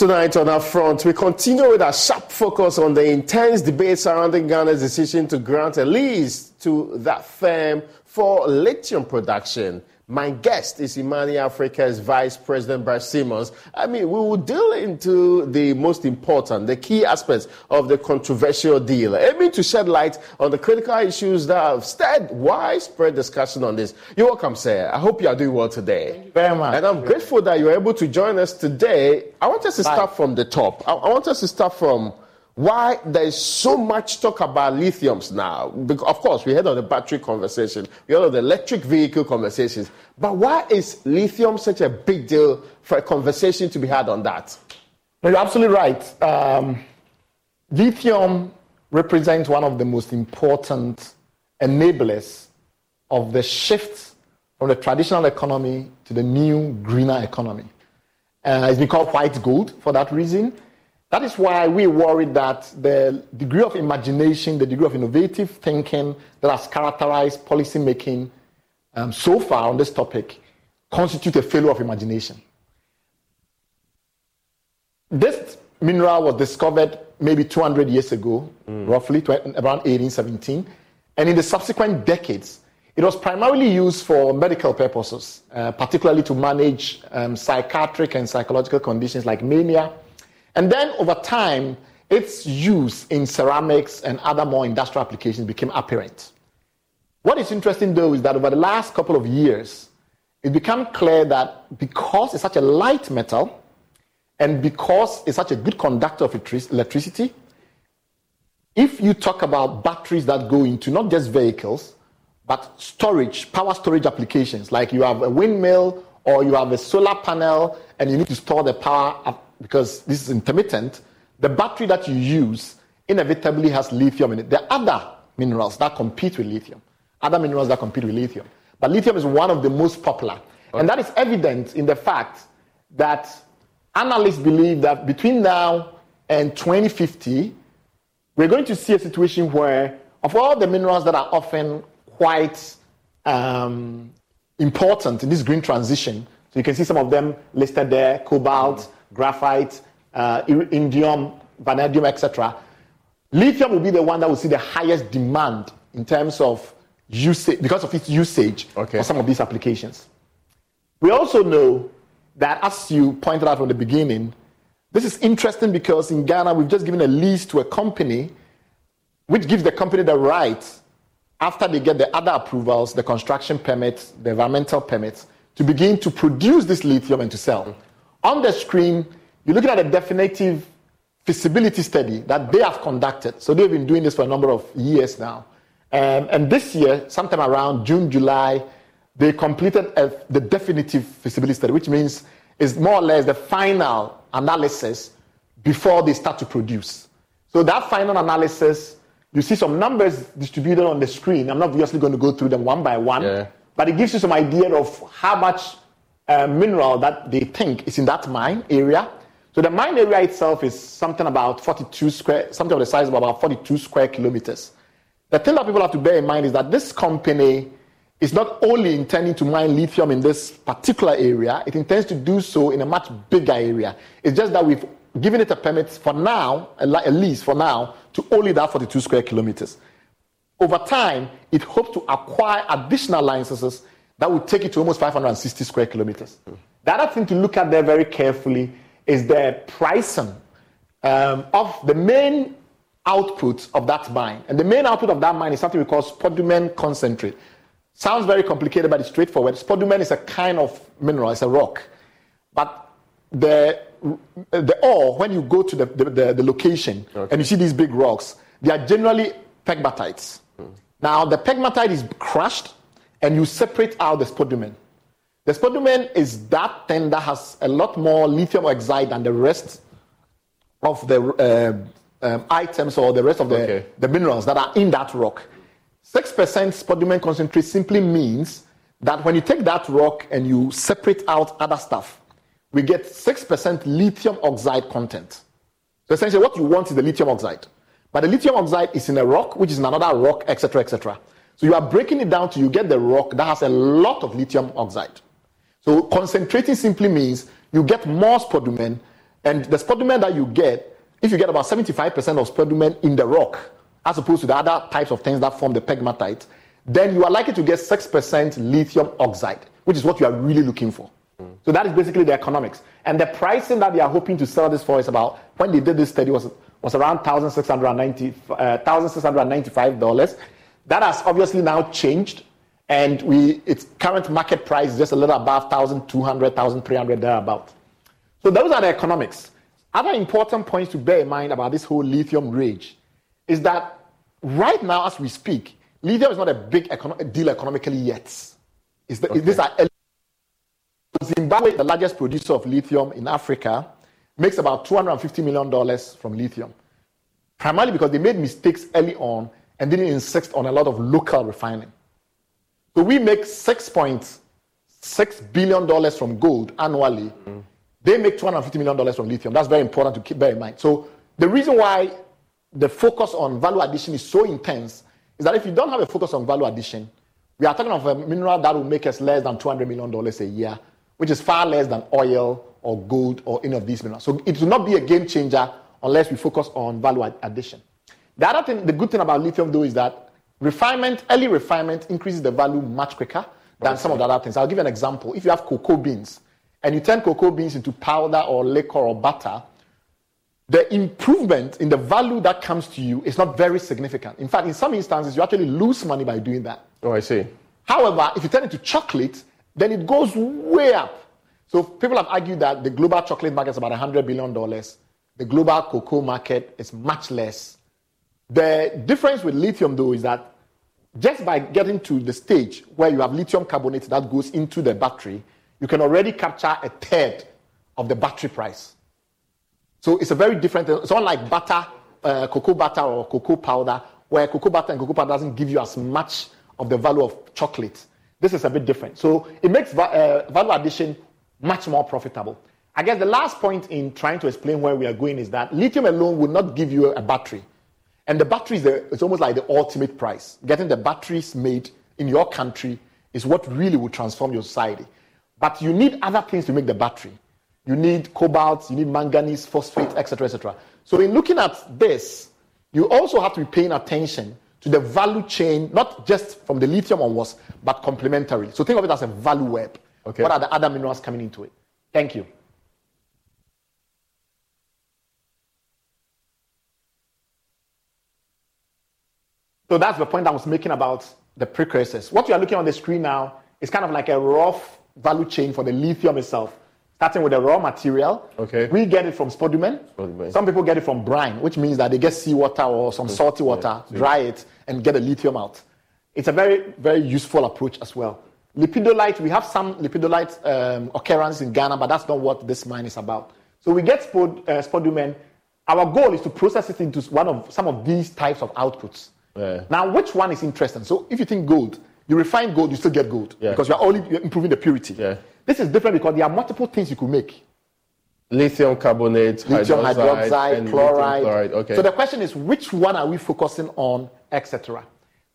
Tonight on UpFront, we continue with our sharp focus on the intense debate surrounding Ghana's decision to grant a lease to that firm for lithium production. My guest is Imani Africa's Vice President Bright Simons. I mean, we will deal into the most important, the key aspects of the controversial deal, aiming to shed light on the critical issues that have stirred widespread discussion on this. You're welcome, sir. I hope you are doing well today. very much. And I'm grateful that you're able to join us today. I want us to Bye. start from the top. I, I want us to start from why there is so much talk about lithiums now. Because, of course, we had on the battery conversation, we had on the electric vehicle conversations. But why is lithium such a big deal for a conversation to be had on that? You're absolutely right. Um, lithium represents one of the most important enablers of the shift from the traditional economy to the new greener economy. Uh, it's been called white gold for that reason. That is why we worry that the degree of imagination, the degree of innovative thinking that has characterized policymaking um, so far on this topic constitute a failure of imagination. This mineral was discovered maybe 200 years ago, roughly, tw- around 1817. And in the subsequent decades, it was primarily used for medical purposes, uh, particularly to manage um, psychiatric and psychological conditions like mania. And then over time, its use in ceramics and other more industrial applications became apparent. What is interesting though is that over the last couple of years, it became clear that because it's such a light metal and because it's such a good conductor of electricity, if you talk about batteries that go into not just vehicles, but storage, power storage applications, like you have a windmill or you have a solar panel and you need to store the power because this is intermittent, the battery that you use inevitably has lithium in it. There are other minerals that compete with lithium, other minerals that compete with lithium. But lithium is one of the most popular. And that is evident in the fact that analysts believe that between now and 2050, we're going to see a situation where, of all the minerals that are often quite um, important in this green transition, so you can see some of them listed there cobalt, graphite, uh, indium, vanadium, etc. Lithium will be the one that will see the highest demand in terms of usage because of its usage Okay. for some of these applications. We also know that, as you pointed out from the beginning, this is interesting because in Ghana, we've just given a lease to a company, which gives the company the right, after they get the other approvals, the construction permits, the environmental permits, to begin to produce this lithium and to sell. On the screen, you're looking at a definitive feasibility study that they have conducted. So they've been doing this for a number of years now. Um, and this year, sometime around June, July, they completed a, the definitive feasibility study, which means it's more or less the final analysis before they start to produce. So that final analysis, you see some numbers distributed on the screen. I'm not obviously going to go through them one by one, Yeah. but it gives you some idea of how much uh, mineral that they think is in that mine area. So the mine area itself is something about 42 square, something of the size of about 42 square kilometers. The thing that people have to bear in mind is that this company is not only intending to mine lithium in this particular area, it intends to do so in a much bigger area. It's just that we've given it a permit for now, a li- a lease for now, to only that 42 square kilometers. Over time, it hopes to acquire additional licenses that would take it to almost 560 square kilometers. The other thing to look at there very carefully is the pricing um, of the main output of that mine. And the main output of that mine is something we call spodumene concentrate. Sounds very complicated, but it's straightforward. Spodumene is a kind of mineral, it's a rock. But the, the ore, when you go to the, the, the, the location and you see these big rocks, they are generally pegmatites. Now, the pegmatite is crushed and you separate out the spodumene. The spodumene is that thing that has a lot more lithium oxide than the rest of the uh, um, items or the rest of the, Okay. the minerals that are in that rock. 6% spodumene concentrate simply means that when you take that rock and you separate out other stuff, we get 6% lithium oxide content. So essentially, what you want is the lithium oxide. But the lithium oxide is in a rock, which is in another rock, etc., etc. So you are breaking it down to you get the rock that has a lot of lithium oxide. So concentrating simply means you get more spodumene And the spodumene that you get, if you get about 75% of spodumene in the rock, as opposed to the other types of things that form the pegmatite, then you are likely to get 6% lithium oxide, which is what you are really looking for. Mm. So that is basically the economics. And the pricing that they are hoping to sell this for is about, when they did this study, was, was around 1,690, uh, $1,695. That has obviously now changed. And we, its current market price is just a little above 1,200, 1,300 thereabout. So those are the economics. Other important points to bear in mind about this whole lithium rage is that right now, as we speak, lithium is not a big econo- deal economically yet. Is the, okay. These are Zimbabwe, the largest producer of lithium in Africa, makes about $250 million from lithium. Primarily because they made mistakes early on and didn't insist on a lot of local refining. So we make $6.6 billion from gold annually. Mm. They make $250 million from lithium. That's very important to keep bear in mind. So the reason why the focus on value addition is so intense is that if you don't have a focus on value addition, we are talking of a mineral that will make us less than $200 million a year, which is far less than oil or gold or any of these minerals. So it will not be a game changer unless we focus on value addition. The other thing, the good thing about lithium though is that refinement, early refinement increases the value much quicker than some of the other things. I'll give you an example. If you have cocoa beans and you turn cocoa beans into powder or liquor or butter, the improvement in the value that comes to you is not very significant. In fact, in some instances, you actually lose money by doing that. Oh, I see. However, if you turn it to chocolate, then it goes way up. So people have argued that the global chocolate market is about $100 billion. The global cocoa market is much less. The difference with lithium, though, is that just by getting to the stage where you have lithium carbonate that goes into the battery, you can already capture a third of the battery price. So it's a very different. It's unlike butter, uh, cocoa butter or cocoa powder, where cocoa butter and cocoa powder doesn't give you as much of the value of chocolate. This is a bit different. So it makes uh, value addition much more profitable. I guess the last point in trying to explain where we are going is that lithium alone will not give you a battery. And the battery is the, it's almost like the ultimate price. Getting the batteries made in your country is what really will transform your society. But you need other things to make the battery. You need cobalt, you need manganese, phosphate, etc., etc. So in looking at this, you also have to be paying attention to the value chain, not just from the lithium onwards, but complementary. So think of it as a value web. Okay. What are the other minerals coming into it? Thank you. So that's the point I was making about the precursors. What you are looking on the screen now is kind of like a rough value chain for the lithium itself starting with the raw material. Okay. We get it from spodumene. spodumene. Some people get it from brine, which means that they get seawater or some salty water, yeah. dry it, and get the lithium out. It's a very, very useful approach as well. Lepidolite, we have some lepidolite um, occurrence in Ghana, but that's not what this mine is about. So we get spod, uh, spodumene. Our goal is to process it into one of some of these types of outputs. Yeah. Now, which one is interesting? So if you think gold, you refine gold, you still get gold yeah. because you're only improving the purity. Yeah. This is different because there are multiple things you could make. Lithium carbonate, lithium hydroxide, chloride. chloride. Okay. So the question is, which one are we focusing on, etc.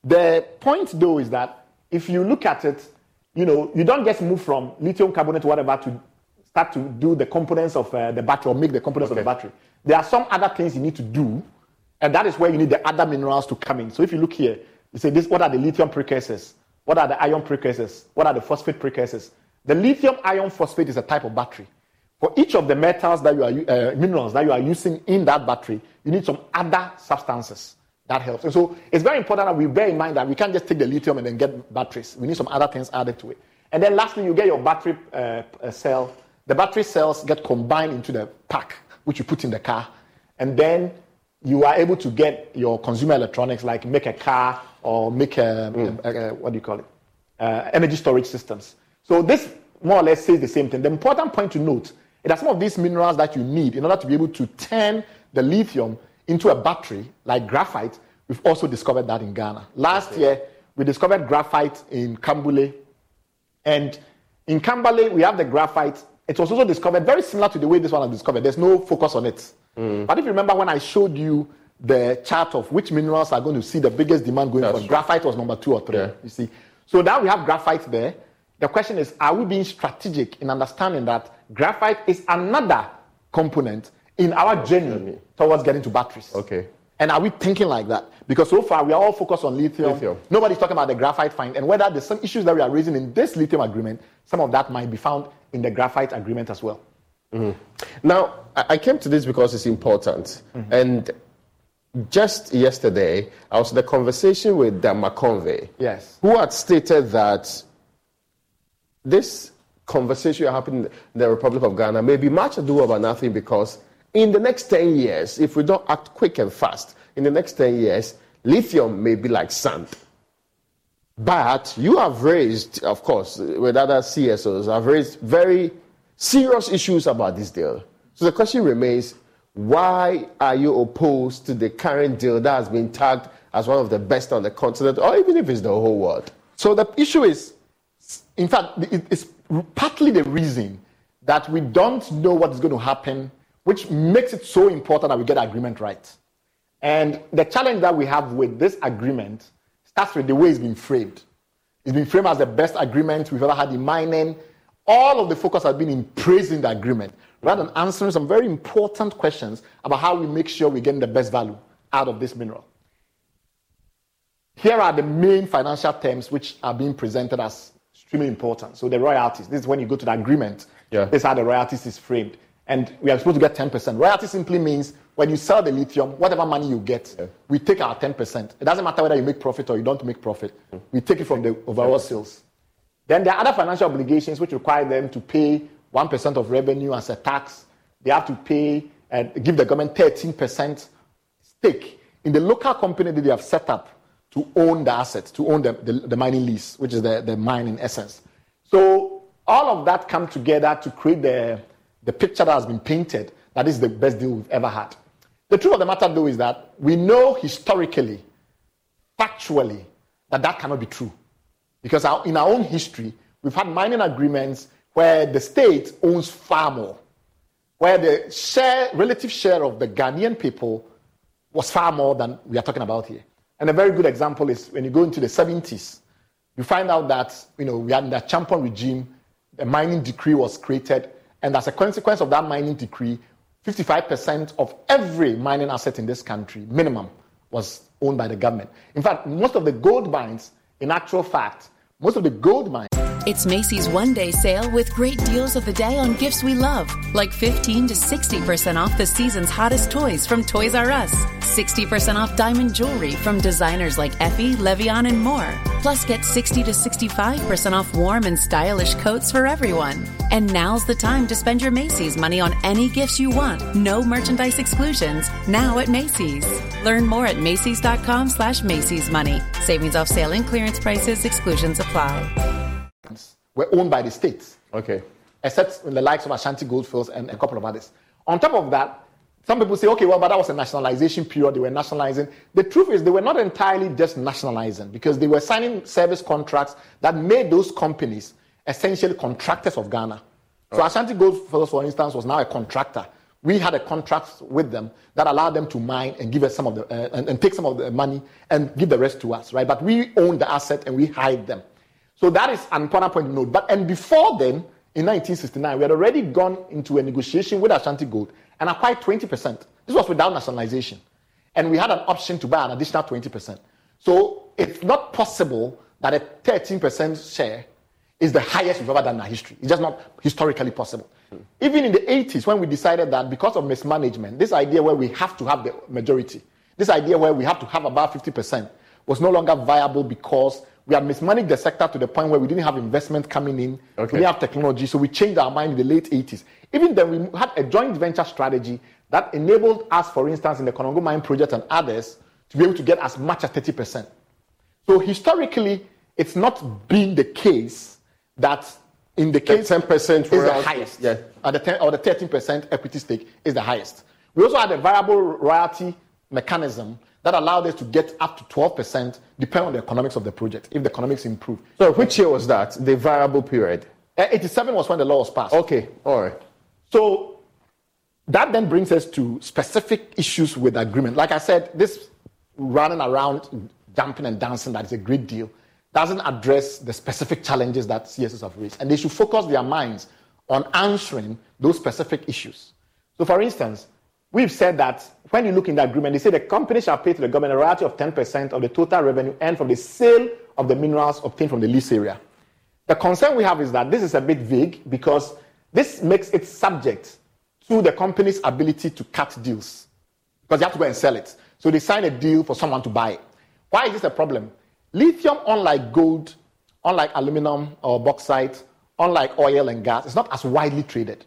The point though is that if you look at it, you know, you don't just move from lithium carbonate, whatever, to start to do the components of uh, the battery or make the components okay. of the battery. There are some other things you need to do, and that is where you need the other minerals to come in. So if you look here, you say this: what are the lithium precursors? What are the iron precursors? What are the phosphate precursors? The lithium iron phosphate is a type of battery. For each of the metals that you are, uh, minerals that you are using in that battery, you need some other substances that helps. And so it's very important that we bear in mind that we can't just take the lithium and then get batteries. We need some other things added to it. And then lastly, you get your battery uh, uh cell. The battery cells get combined into the pack, which you put in the car. And then you are able to get your consumer electronics, like make a car or make a, mm. a, a what do you call it? Uh, energy storage systems. So this more or less says the same thing. The important point to note is that some of these minerals that you need in order to be able to turn the lithium into a battery, like graphite, we've also discovered that in Ghana. Last okay. year, we discovered graphite in Kambule. And in Kambale, we have the graphite. It was also discovered very similar to the way this one was discovered. There's no focus on it. Mm. But if you remember when I showed you the chart of which minerals are going to see the biggest demand going That's for, graphite was number two or three. Yeah. You see. So now we have graphite there. The question is, are we being strategic in understanding that graphite is another component in our journey towards getting to batteries. Okay. And are we thinking like that? Because so far we are all focused on lithium. Lithium. Nobody's talking about the graphite find and whether there's some issues that we are raising in this lithium agreement, some of that might be found in the graphite agreement as well. Mm-hmm. Now, I came to this because it's important. Mm-hmm. And just yesterday, I was in a conversation with Dan McConvey, Yes. who had stated that this conversation happening in the Republic of Ghana may be much ado about nothing because in the next 10 years, if we don't act quick and fast, in the next 10 years, lithium may be like sand. But you have raised, of course, with other CSOs, have raised very serious issues about this deal. So the question remains why are you opposed to the current deal that has been tagged as one of the best on the continent, or even if it's the whole world? So the issue is, in fact, it's partly the reason that we don't know what is going to happen, which makes it so important that we get agreement right. And the challenge that we have with this agreement starts with the way it's been framed. It's been framed as the best agreement we've ever had in mining. All of the focus has been in praising the agreement rather than answering some very important questions about how we make sure we're getting the best value out of this mineral. Here are the main financial terms which are being presented as extremely important. So the royalties, this is when you go to the agreement. Yeah. This is how the royalties is framed. And we are supposed to get 10%. Royalty simply means when you sell the lithium, whatever money you get, we take our 10%. It doesn't matter whether you make profit or you don't make profit. Mm. We take it from the overall sales. Then there are other financial obligations which require them to pay 1% of revenue as a tax. They have to pay and give the government 13% stake in the local company that they have set up to own the assets, to own the, the, the mining lease, which is the, the mine in essence. So all of that come together to create the, the picture that has been painted that is the best deal we've ever had. The truth of the matter, though, is that we know historically, factually, that that cannot be true. Because our, in our own history, we've had mining agreements where the state owns far more, where the share, relative share of the Ghanaian people was far more than we are talking about here. And a very good example is when you go into the 70s, you find out that you know we had the Acheampong regime, a mining decree was created, and as a consequence of that mining decree, 55% of every mining asset in this country, minimum, was owned by the government. In fact, most of the gold mines, in actual fact, most of the gold mines It's Macy's one day sale with great deals of the day on gifts we love, like 15 to 60% off the season's hottest toys from Toys R Us, 60% off diamond jewelry from designers like Effie, Levion, and more. Plus, get 60 to 65% off warm and stylish coats for everyone. And now's the time to spend your Macy's money on any gifts you want. No merchandise exclusions. Now at Macy's. Learn more at Macy's.com slash Macy's Money. Savings off sale and clearance prices. Exclusions apply. Were owned by the state. Okay. except in the likes of Ashanti Goldfields and a couple of others. On top of that, some people say, okay, well, but that was a nationalization period. They were nationalizing. The truth is, they were not entirely just nationalizing because they were signing service contracts that made those companies essentially contractors of Ghana. So Ashanti Goldfields, for instance, was now a contractor. We had a contract with them that allowed them to mine and give us some of the uh, and, and take some of the money and give the rest to us, right? But we owned the asset and we hide them. So that is an important point to note. But and before then, in 1969, we had already gone into a negotiation with Ashanti Gold and acquired 20%. This was without nationalization. And we had an option to buy an additional 20%. So it's not possible that a 13% share is the highest we've ever done in our history. It's just not historically possible. Even in the 80s, when we decided that because of mismanagement, this idea where we have to have the majority, this idea where we have to have about 50%, was no longer viable because we had mismanaged the sector to the point where we didn't have investment coming in, Okay. we didn't have technology, so we changed our mind in the late 80s. Even then, we had a joint venture strategy that enabled us, for instance, in the Konongo Mine project and others, to be able to get as much as 30%. So historically, it's not been the case that in the case 10% is the highest, yeah. or the 10, or the 13% equity stake is the highest. We also had a variable royalty mechanism that allowed us to get up to 12% depending on the economics of the project, if the economics improve. So which year was that? The variable period. Uh, 87 was when the law was passed. Okay. All right. So that then brings us to specific issues with agreement. Like I said, this running around, jumping and dancing, that is a great deal, doesn't address the specific challenges that CSOs have raised. And they should focus their minds on answering those specific issues. So, for instance, we've said that when you look in the agreement, they say the company shall pay to the government a royalty of 10% of the total revenue earned from the sale of the minerals obtained from the lease area. The concern we have is that this is a bit vague because this makes it subject to the company's ability to cut deals because you have to go and sell it. So they sign a deal for someone to buy it. Why is this a problem? Lithium, unlike gold, unlike aluminum or bauxite, unlike oil and gas, is not as widely traded.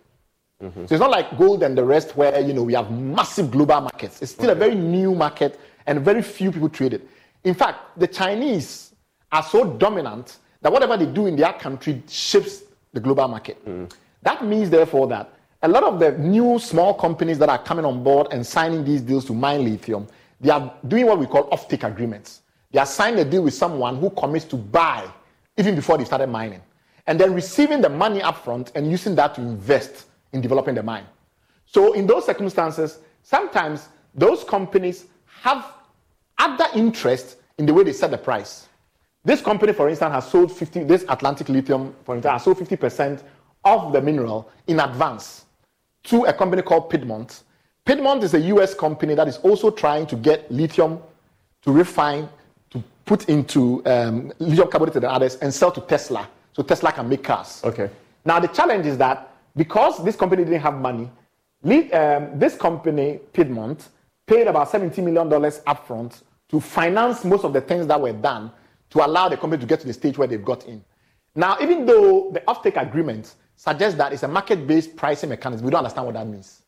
Mm-hmm. So it's not like gold and the rest where you know we have massive global markets. It's still okay. a very new market and very few people trade it. In fact, the Chinese are so dominant that whatever they do in their country shapes the global market. Mm. That means, therefore, that a lot of the new small companies that are coming on board and signing these deals to mine lithium, they are doing what we call offtake agreements. They are signing a deal with someone who commits to buy even before they started mining, and then receiving the money upfront and using that to invest in developing the mine. So, in those circumstances, sometimes those companies have other interests in the way they set the price. This company, for instance, has sold 50, this Atlantic Lithium, for instance, has sold 50% of the mineral in advance to a company called Piedmont. Piedmont is a US company that is also trying to get lithium to refine, to put into um, lithium carbonate and others and sell to Tesla so Tesla can make cars. Okay. Now, the challenge is that because this company didn't have money, um, this company, Piedmont, paid about $70 million upfront to finance most of the things that were done to allow the company to get to the stage where they've got in. Now, even though the offtake agreement suggests that it's a market-based pricing mechanism, we don't understand what that means.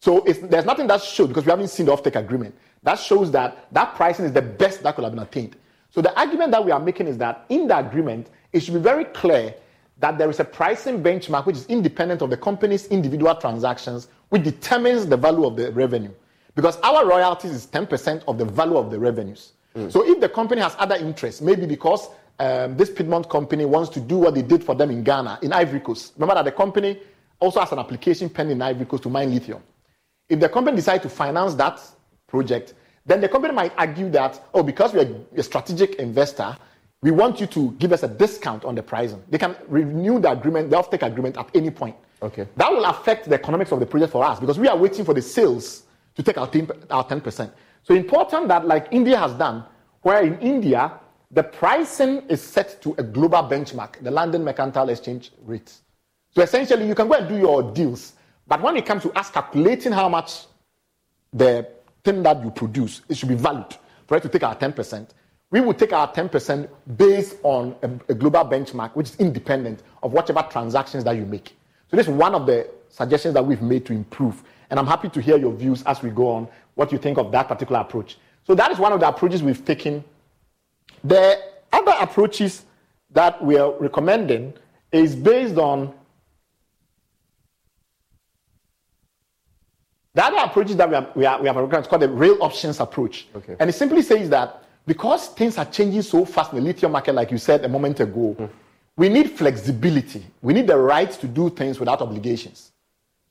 So there's nothing that shows because we haven't seen the offtake agreement that shows that that pricing is the best that could have been attained. So the argument that we are making is that in the agreement, it should be very clear that there is a pricing benchmark which is independent of the company's individual transactions, which determines the value of the revenue. Because our royalties is 10% of the value of the revenues. Mm. So if the company has other interests, maybe because um, this Piedmont company wants to do what they did for them in Ghana, in Ivory Coast. Remember that the company also has an application pending in Ivory Coast to mine lithium. If the company decides to finance that project, then the company might argue that, oh, because we're a strategic investor, we want you to give us a discount on the pricing. They can renew the agreement, the offtake agreement at any point. Okay. That will affect the economics of the project for us because we are waiting for the sales to take our 10%. So important that, like India has done, where in India, the pricing is set to a global benchmark, the London Mercantile Exchange rate. So essentially, you can go and do your deals, but when it comes to us calculating how much the thing that you produce, it should be valued for it to take our 10%. We will take our 10% based on a, a global benchmark, which is independent of whatever transactions that you make. So this is one of the suggestions that we've made to improve. And I'm happy to hear your views as we go on, what you think of that particular approach. So that is one of the approaches we've taken. The other approaches that we are recommending is based on the other approaches that we have, we, are, we have recommended. It's called the real options approach. Okay. And it simply says that because things are changing so fast in the lithium market, like you said a moment ago, mm. we need flexibility. We need the right to do things without obligations.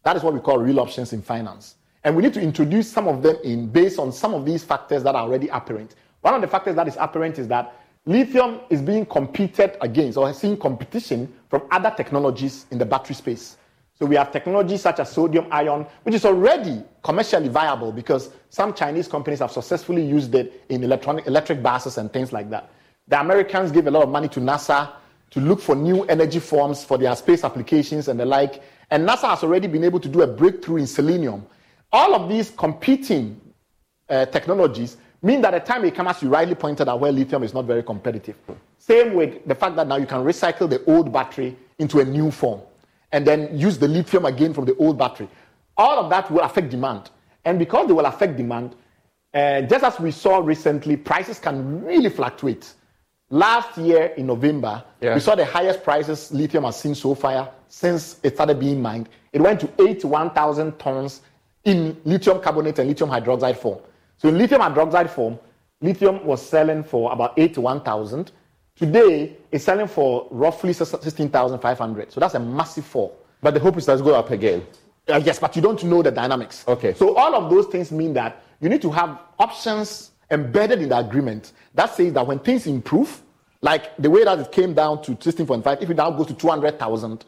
That is what we call real options in finance. And we need to introduce some of them in based on some of these factors that are already apparent. One of the factors that is apparent is that lithium is being competed against or seeing competition from other technologies in the battery space. So we have technologies such as sodium ion, which is already commercially viable because some Chinese companies have successfully used it in electronic electric buses and things like that. The Americans give a lot of money to NASA to look for new energy forms for their space applications and the like. And NASA has already been able to do a breakthrough in selenium, all of these competing uh, technologies mean that the time it comes, as you rightly pointed out, where lithium is not very competitive. Same with the fact that now you can recycle the old battery into a new form and then use the lithium again from the old battery. All of that will affect demand. And because they will affect demand, uh, just as we saw recently, prices can really fluctuate. Last year in November, yeah. we saw the highest prices lithium has seen so far since it started being mined. It went to 81,000 tons in lithium carbonate and lithium hydroxide form. So in lithium hydroxide form, lithium was selling for about 81,000. Today, it's selling for roughly 16,500. So that's a massive fall. But the hope is that it's go up again. Uh, yes, but you don't know the dynamics. Okay. So all of those things mean that you need to have options embedded in the agreement that says that when things improve, like the way that it came down to 16.5, if it now goes to 200,000,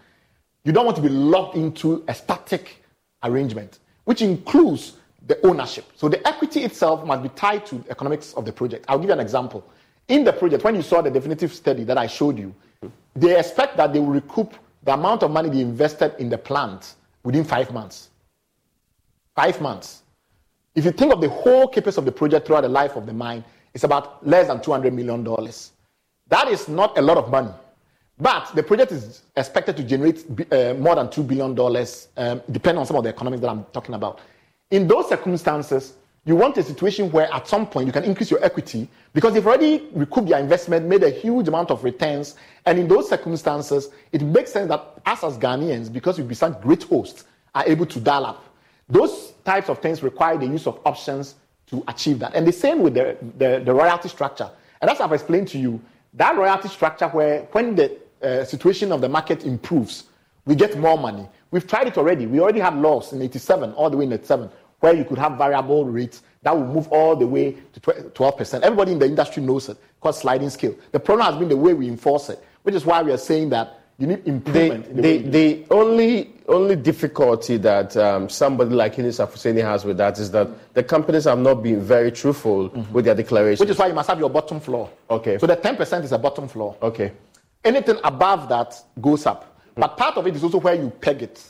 you don't want to be locked into a static arrangement which includes the ownership. So the equity itself must be tied to the economics of the project. I'll give you an example. In the project, when you saw the definitive study that I showed you, they expect that they will recoup the amount of money they invested in the plant within five months. Five months. If you think of the whole capex of the project throughout the life of the mine, it's about less than $200 million. That is not a lot of money. But the project is expected to generate uh, more than $2 billion, um, depending on some of the economics that I'm talking about. In those circumstances, you want a situation where at some point you can increase your equity because they've already recouped their investment, made a huge amount of returns. And in those circumstances, it makes sense that us as Ghanaians, because we've been such great hosts, are able to dial up. Those types of things require the use of options to achieve that. And the same with the, the, the royalty structure. And as I've explained to you, that royalty structure where when the uh, situation of the market improves, we get more money. We've tried it already. We already had laws in 87, all the way in 87, where you could have variable rates that will move all the way to 12%. Everybody in the industry knows it, called sliding scale. The problem has been the way we enforce it, which is why we are saying that you need improvement. The, the, the, only only difficulty that um, somebody like Inisa Afuseni has with that is that the companies have not been very truthful mm-hmm. with their declarations. Which is why you must have your bottom floor. Okay. So the 10% is a bottom floor. Okay. Anything above that goes up. Mm-hmm. But part of it is also where you peg it,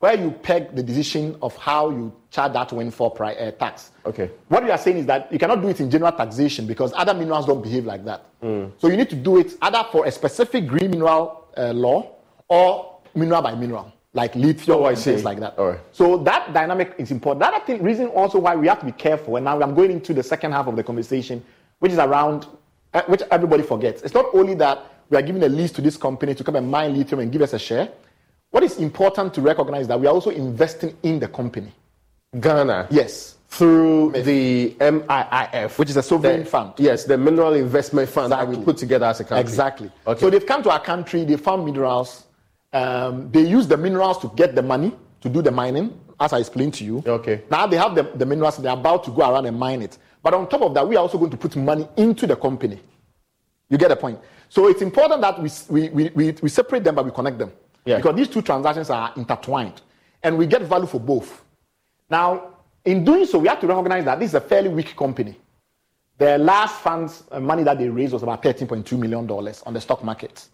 where you peg the decision of how you charge that windfall pri- uh, tax. Okay. What we are saying is that you cannot do it in general taxation because other minerals don't behave like that. Mm. So you need to do it either for a specific green mineral uh, law or mineral by mineral, like lithium oh, and things like that. So that dynamic is important. That I think reason also why we have to be careful. And now I'm going into the second half of the conversation, which is around uh, which everybody forgets. It's not only that we are giving a lease to this company to come and mine lithium and give us a share. What is important to recognize that we are also investing in the company. Ghana. Yes through the MIIF, which is a sovereign the, fund. Yes, the mineral investment fund exactly. that we put together as a country. Exactly. Okay. So they've come to our country, they found minerals, um, they use the minerals to get the money to do the mining, as I explained to you. Okay. Now they have the, the minerals, they're about to go around and mine it. But on top of that, we are also going to put money into the company. You get the point? So it's important that we, we, we, we separate them, but we connect them. Yeah. Because these two transactions are intertwined. And we get value for both. Now, in doing so, we have to recognize that this is a fairly weak company. Their last funds uh, money that they raised was about $13.2 million on the stock market.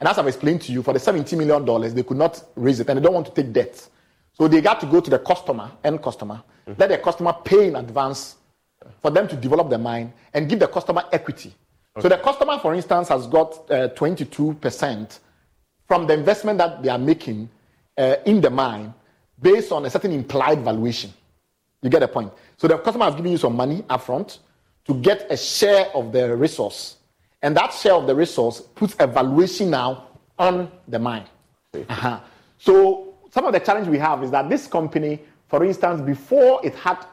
And as I've explained to you, for the $17 million, they could not raise it and they don't want to take debt. So they got to go to the customer, end customer, mm-hmm. let the customer pay in advance for them to develop the mine and give the customer equity. Okay. So the customer, for instance, has got uh, 22% from the investment that they are making uh, in the mine based on a certain implied valuation. You get a point. So the customer has given you some money upfront to get a share of the resource. And that share of the resource puts a valuation now on the mine. Uh-huh. So some of the challenge we have is that this company, for instance, before it had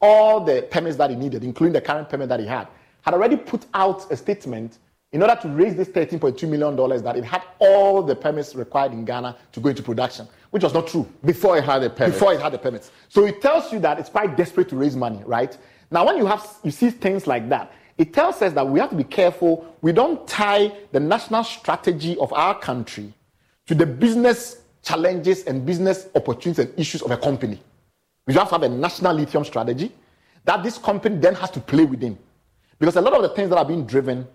all the permits that it needed, including the current permit that it had, had already put out a statement in order to raise this $13.2 million that it had all the permits required in Ghana to go into production which was not true. Before it had a permit. Before it had the permits. So it tells you that it's quite desperate to raise money, right? Now, when you have you see things like that, it tells us that we have to be careful. We don't tie the national strategy of our country to the business challenges and business opportunities and issues of a company. We have to have a national lithium strategy that this company then has to play within. Because a lot of the things that are being driven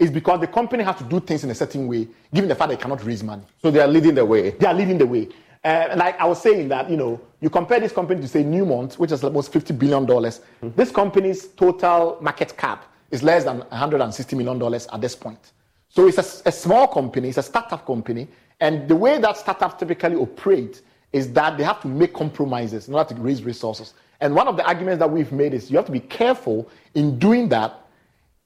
is because the company has to do things in a certain way, given the fact they cannot raise money. So they are leading the way. They are leading the way. Uh, like I was saying that, you know, you compare this company to say Newmont, which is almost $50 billion. Mm-hmm. This company's total market cap is less than $160 million at this point. So it's a, a, small company, it's a startup company. And the way that startups typically operate is that they have to make compromises in order to raise resources. And one of the arguments that we've made is you have to be careful in doing that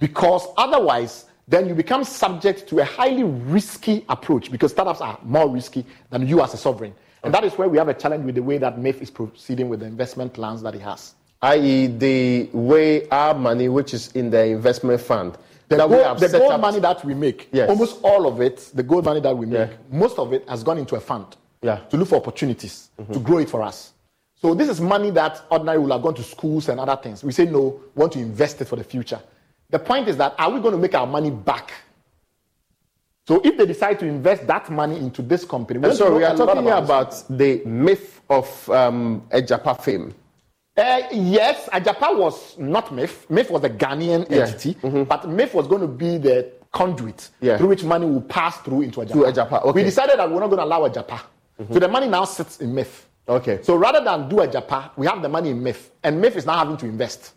because otherwise then you become subject to a highly risky approach because startups are more risky than you as a sovereign. And that is where we have a challenge with the way that MIIF is proceeding with the investment plans that it has. I.e., the way our money, which is in the investment fund, the gold, the gold money that we make, yes. almost all of it, the gold money that we make, yeah. most of it has gone into a fund yeah. to look for opportunities, mm-hmm. to grow it for us. So this is money that ordinarily will have gone to schools and other things. We say no, we want to invest it for the future. The point is that are we going to make our money back So if they decide to invest that money into this company, And so we are talking about about the myth of um, Agyapa fame. Uh, yes, Agyapa was not MIF. MIF was a Ghanaian Yeah. entity, but MIF was going to be the conduit Yeah. through which money will pass through into Agyapa. To Agyapa, okay. We decided that we're not going to allow Agyapa. So the money now sits in MIF. Okay. So rather than do Agyapa, we have the money in MIF, and MIF is now having to invest.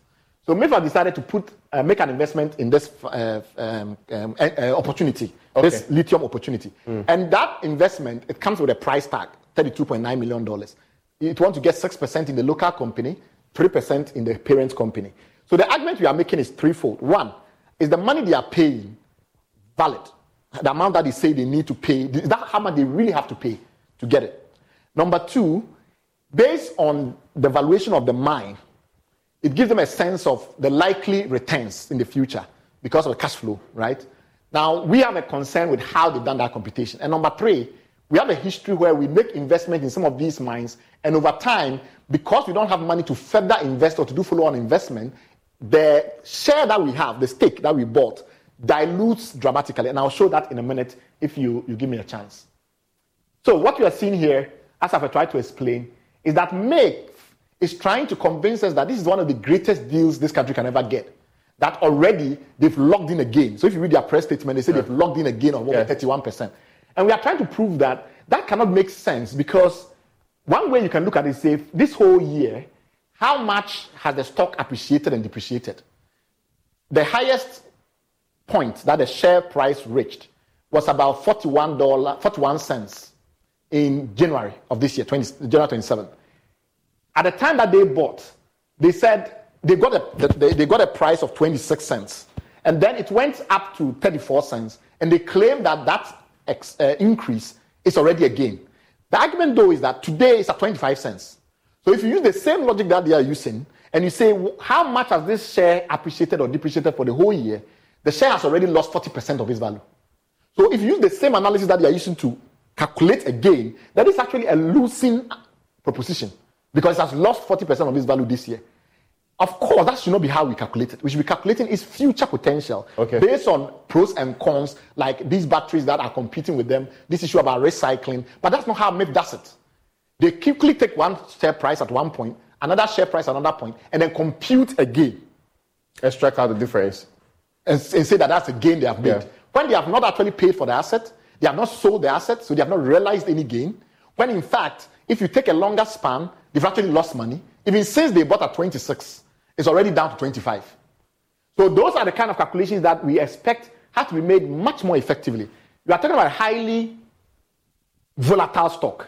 So MIF decided to put uh, make an investment in this uh, um, um, uh, uh, opportunity, this lithium opportunity, and that investment it comes with a price tag, thirty-two point nine million dollars. It wants to get six percent in the local company, three percent in the parent company. So the argument we are making is threefold. One is the money they are paying valid. The amount that they say they need to pay, is that how much they really have to pay to get it? Number two, based on the valuation of the mine, it gives them a sense of the likely returns in the future because of the cash flow, right? Now, we have a concern with how they've done that computation. And number three, we have a history where we make investment in some of these mines, and over time, because we don't have money to further invest or to do follow on investment, the share that we have, the stake that we bought, dilutes dramatically. And I'll show that in a minute if you, you give me a chance. So what you are seeing here, as I've tried to explain, is that MAKE is trying to convince us that this is one of the greatest deals this country can ever get. That already they've logged in again. So if you read their press statement, they say they've logged in again on Yeah. 31%. And we are trying to prove that that cannot make sense because one way you can look at it is say this whole year, how much has the stock appreciated and depreciated? The highest point that the share price reached was about $41, 41 cents in January of this year, 20, January 27. At the time that they bought, they said they got a, they, they got a price of 26 cents. And then it went up to 34 cents. And they claim that that ex, uh, increase is already a gain. The argument, though, is that today it's at 25 cents. So if you use the same logic that they are using, and you say, how much has this share appreciated or depreciated for the whole year? The share has already lost 40% of its value. So if you use the same analysis that they are using to calculate a gain, that is actually a losing proposition because it has lost 40% of its value this year. Of course, that should not be how we calculate it. We should be calculating its future potential Okay. based on pros and cons, like these batteries that are competing with them, this issue about recycling. But that's not how MIF does it. They quickly take one share price at one point, another share price at another point, and then compute a gain Extract out the difference. and, and say that that's a gain they have made. Yeah. When they have not actually paid for the asset, they have not sold the asset, so they have not realized any gain. When in fact, if you take a longer span, they've actually lost money. Even since they bought at 26, it's already down to 25. So those are the kind of calculations that we expect have to be made much more effectively. We are talking about a highly volatile stock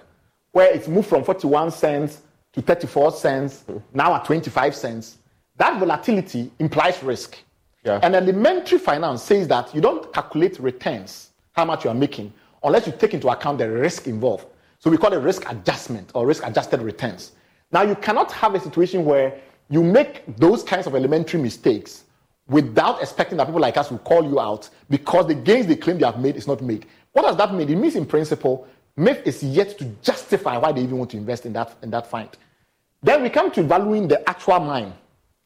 where it's moved from 41 cents to 34 cents, now at 25 cents. That volatility implies risk. Yeah. And elementary finance says that you don't calculate returns, how much you are making, unless you take into account the risk involved. So we call it risk adjustment or risk adjusted returns. Now, you cannot have a situation where you make those kinds of elementary mistakes without expecting that people like us will call you out because the gains they claim they have made is not made. What does that mean? It means, in principle, MIF is yet to justify why they even want to invest in that, in that find. Then we come to valuing the actual mine,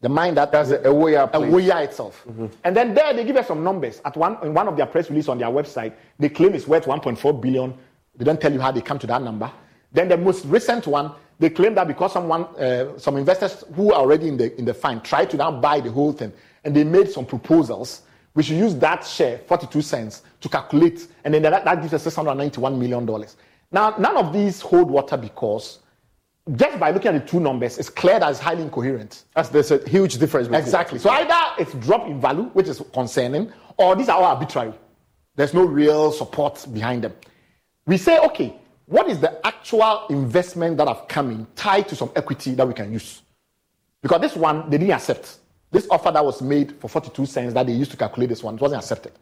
the mine that That's a Ewoyaa. Ewoyaa itself. Mm-hmm. And then there they give us some numbers. At one in one of their press release on their website, they claim it's worth 1.4 billion. They don't tell you how they come to that number. Then the most recent one, they claim that because someone, uh, some investors who are already in the in the fund tried to now buy the whole thing, and they made some proposals. We should use that share, 42 cents, to calculate, and then that, that gives us 691 million dollars. Now, none of these hold water because just by looking at the two numbers, it's clear that it's highly incoherent. That's, there's a huge difference. between- Exactly. So either it's drop in value, which is concerning, or these are all arbitrary. There's no real support behind them. We say, okay, what is the actual investment that have come in tied to some equity that we can use? Because this one, they didn't accept. This offer that was made for 42 cents that they used to calculate this one it wasn't accepted.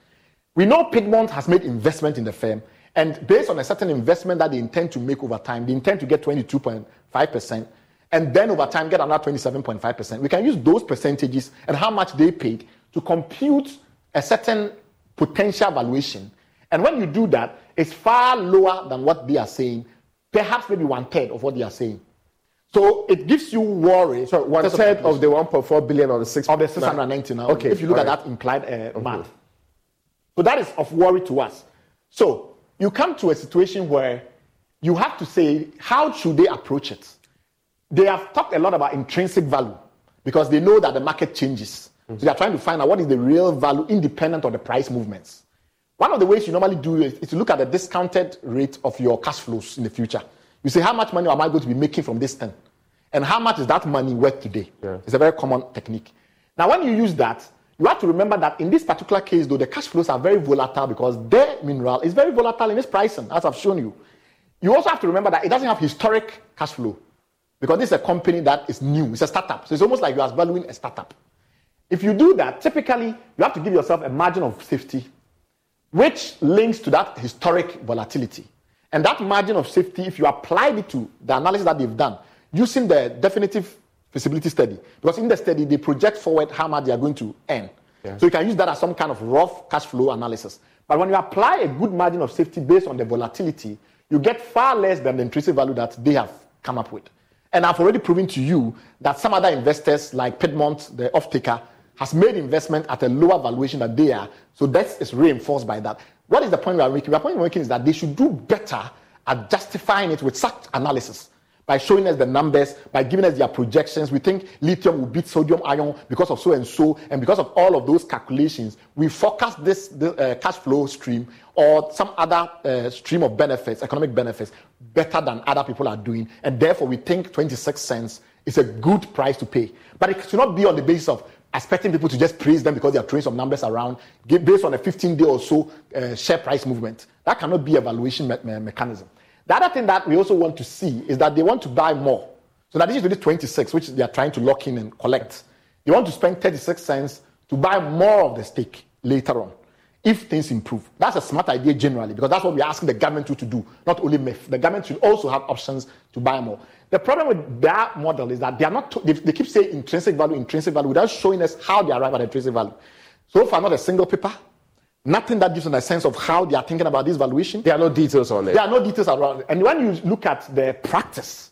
We know Piedmont has made investment in the firm, and based on a certain investment that they intend to make over time, they intend to get 22.5%, and then over time get another 27.5%. We can use those percentages and how much they paid to compute a certain potential valuation. And when you do that, it's far lower than what they are saying, perhaps maybe one third of what they are saying. So it gives you worry. So one third of the 1.4 billion or the six of the 690 now. Okay, If you look at right. that implied uh, math. So that is of worry to us. So you come to a situation where you have to say, how should they approach it? They have talked a lot about intrinsic value because they know that the market changes. Mm-hmm. So they are trying to find out what is the real value independent of the price movements. One of the ways you normally do it is to look at the discounted rate of your cash flows in the future. You say, how much money am I going to be making from this thing? And how much is that money worth today? Yeah. It's a very common technique. Now, when you use that, you have to remember that in this particular case, though, the cash flows are very volatile because their mineral is very volatile in its pricing, as I've shown you. You also have to remember that it doesn't have historic cash flow because this is a company that is new. It's a startup. So it's almost like you are valuing a startup. If you do that, typically you have to give yourself a margin of safety, which links to that historic volatility. And that margin of safety, if you apply it to the analysis that they've done, using the definitive feasibility study, because in the study they project forward how much they are going to earn. Yeah. So you can use that as some kind of rough cash flow analysis. But when you apply a good margin of safety based on the volatility, you get far less than the intrinsic value that they have come up with. And I've already proven to you that some other investors, like Piedmont, the off-taker, has made investment at a lower valuation than they are. So that is reinforced by that. What is the point we are making? The point we're making is that they should do better at justifying it with such analysis by showing us the numbers, by giving us their projections. We think lithium will beat sodium ion because of so and so, and because of all of those calculations, we forecast this, this uh, cash flow stream or some other uh, stream of benefits, economic benefits, better than other people are doing, and therefore we think 26 cents is a good price to pay. But it should not be on the basis of expecting people to just praise them because they are throwing some numbers around based on a 15 day or so uh, share price movement. That cannot be a valuation me- me- mechanism. The other thing that we also want to see is that they want to buy more. So in addition to this 26, which they are trying to lock in and collect, they want to spend 36 cents to buy more of the stake later on if things improve. That's a smart idea generally because that's what we're asking the government to, to do, not only MEF. The government should also have options to buy more. The problem with that model is that they are not, they, they keep saying intrinsic value, intrinsic value, without showing us how they arrive at intrinsic value. So far, not a single paper, Nothing that gives us a sense of how they are thinking about this valuation. There are no details on it. There are no details around it. And when you look at the practice,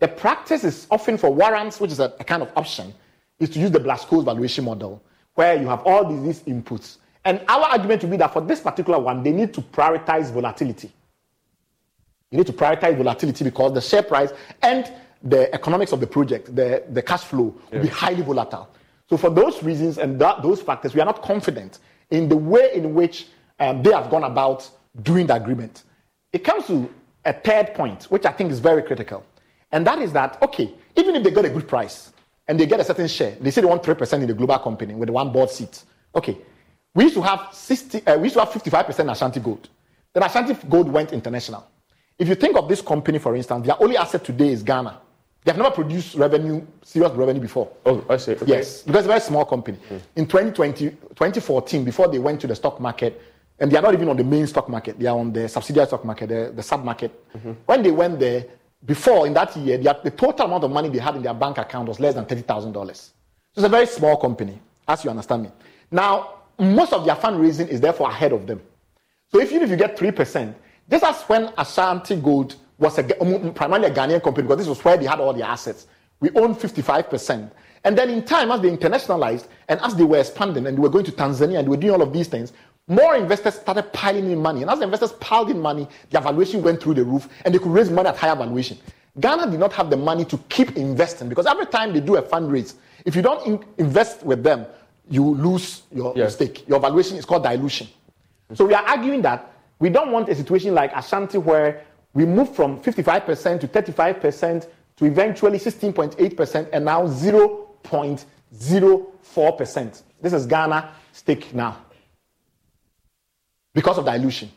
the practice is often for warrants, which is a, a kind of option, is to use the Black-Scholes valuation model, where you have all these, these inputs. And our argument would be that for this particular one, they need to prioritize volatility. You need to prioritize volatility because the share price and the economics of the project, the, the cash flow, yeah. will be highly volatile. So for those reasons and that, those factors, we are not confident in the way in which um, they have gone about doing the agreement. It comes to a third point, which I think is very critical. And that is that, okay, even if they got a good price and they get a certain share, they say they want 3% in the global company with the one board seat. Okay, we used to have 60, uh, we used to have 55% Ashanti Gold. Then Ashanti Gold went international. If you think of this company, for instance, their only asset today is Ghana. They have never produced revenue, serious revenue before. Oh, I see. Okay. Yes, because it's a very small company. Mm. In 2020, 2014, before they went to the stock market, and they are not even on the main stock market, they are on the subsidiary stock market, the, the sub market. Mm-hmm. When they went there, before in that year, the total amount of money they had in their bank account was less than $30,000. So it's a very small company, as you understand me. Now, most of their fundraising is therefore ahead of them. So if you, if you get 3%, this is when Ashanti Gold was a, um, primarily a Ghanaian company because this was where they had all their assets. We owned 55%. And then in time, as they internationalized and as they were expanding and they were going to Tanzania and they were doing all of these things, more investors started piling in money. And as the investors piled in money, their valuation went through the roof and they could raise money at higher valuation. Ghana did not have the money to keep investing because every time they do a fundraise, if you don't in- invest with them, you lose your, yes. stake. Your valuation is called dilution. So we are arguing that we don't want a situation like Ashanti where we move from 55% to 35% to eventually 16.8% and now 0.04%. This is Ghana stake now because of dilution.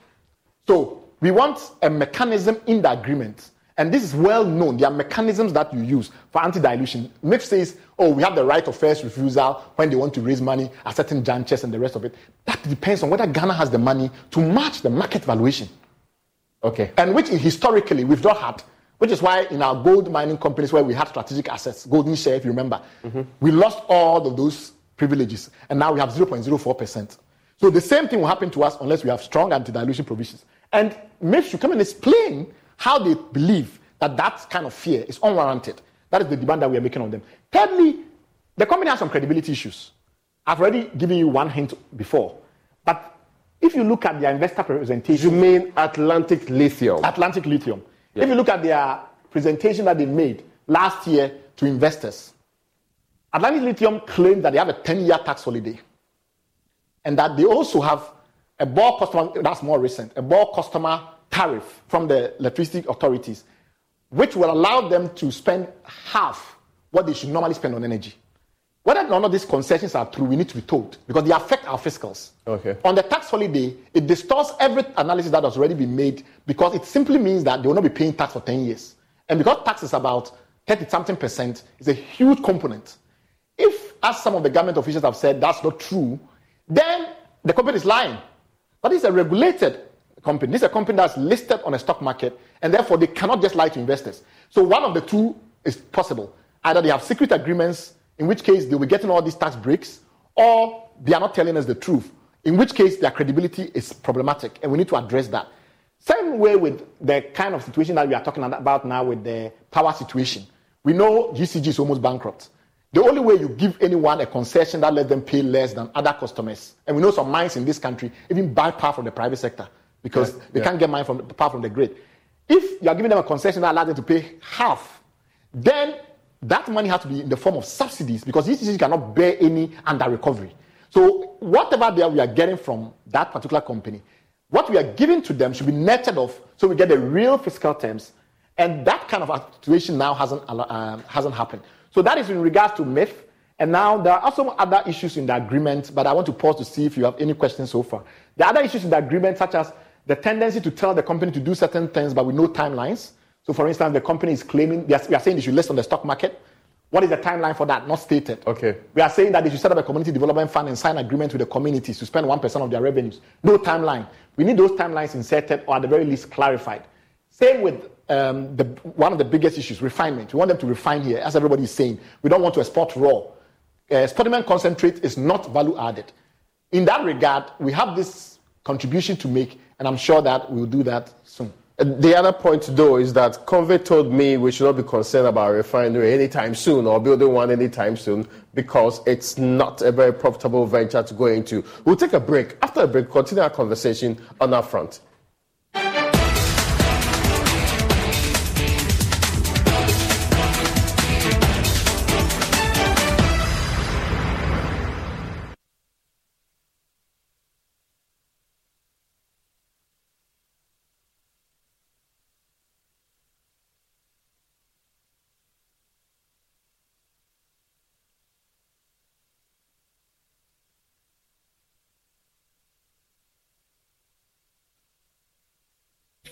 So we want a mechanism in the agreement. And this is well known. There are mechanisms that you use for anti dilution. MEF says, oh, we have the right of first refusal when they want to raise money at certain junctures and the rest of it. That depends on whether Ghana has the money to match the market valuation. Okay. And which historically we've not had, which is why in our gold mining companies where we had strategic assets, golden share, if you remember, mm-hmm. we lost all of those privileges. And now we have 0.04%. So the same thing will happen to us unless we have strong anti-dilution provisions. And MEF should come and explain how they believe that that kind of fear is unwarranted. That is the demand that we are making on them. Thirdly, the company has some credibility issues. I've already given you one hint before. But If you look at their investor presentation, You mean Atlantic Lithium? Atlantic Lithium. If you look at their presentation that they made last year to investors, Atlantic Lithium claimed that they have a 10 year tax holiday and that they also have a bulk customer, that's more recent, a bulk customer tariff from the electricity authorities, which will allow them to spend half what they should normally spend on energy. Whether or not these concessions are true, we need to be told because they affect our fiscals. Okay. On the tax holiday, it distorts every analysis that has already been made because it simply means that they will not be paying tax for 10 years. And because tax is about 30 something percent, it's a huge component. If, as some of the government officials have said, that's not true, then the company is lying. But it's a regulated company. This is a company that's listed on a stock market, and therefore they cannot just lie to investors. So one of the two is possible. Either they have secret agreements, in which case they'll be getting all these tax breaks, or they are not telling us the truth, in which case their credibility is problematic, and we need to address that. Same way with the kind of situation that we are talking about now with the power situation. We know ECG is almost bankrupt. The only way you give anyone a concession that lets them pay less than other customers, and we know some mines in this country even buy power from the private sector because Yeah, they yeah. can't get money from power from the grid. If you are giving them a concession that allows them to pay half, then that money has to be in the form of subsidies because these ECG cannot bear any under recovery. So whatever there we are getting from that particular company, what we are giving to them should be netted off so we get the real fiscal terms. And that kind of situation now hasn't, um, hasn't happened. So that is in regards to MIF. And now there are also other issues in the agreement, but I want to pause to see if you have any questions so far. The other issues in the agreement, such as the tendency to tell the company to do certain things, but with no timelines. So, for instance, the company is claiming, they are, we are saying they should list on the stock market. What is the timeline for that? Not stated. Okay. We are saying that they should set up a community development fund and sign agreement with the communities to spend 1% of their revenues. No timeline. We need those timelines inserted or at the very least clarified. Same with um, the, one of the biggest issues, refinement. We want them to refine here, as everybody is saying. We don't want to export raw. Uh, concentrate is not value added. In that regard, we have this contribution to make, and I'm sure that we'll do that soon. The other point, though, is that Convey told me we should not be concerned about a refinery anytime soon or building one anytime soon because it's not a very profitable venture to go into. We'll take a break. After a break, continue our conversation on that front.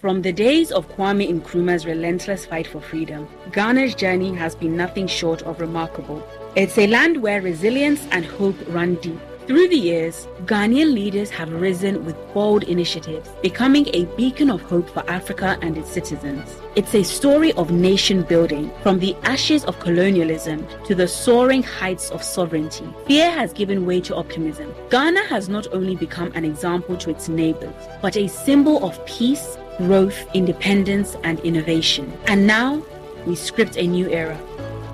From the days of Kwame Nkrumah's relentless fight for freedom, Ghana's journey has been nothing short of remarkable. It's a land where resilience and hope run deep. Through the years, Ghanaian leaders have risen with bold initiatives, becoming a beacon of hope for Africa and its citizens. It's a story of nation building, from the ashes of colonialism to the soaring heights of sovereignty. Fear has given way to optimism. Ghana has not only become an example to its neighbors, but a symbol of peace, growth, independence, and innovation. And now, we script a new era.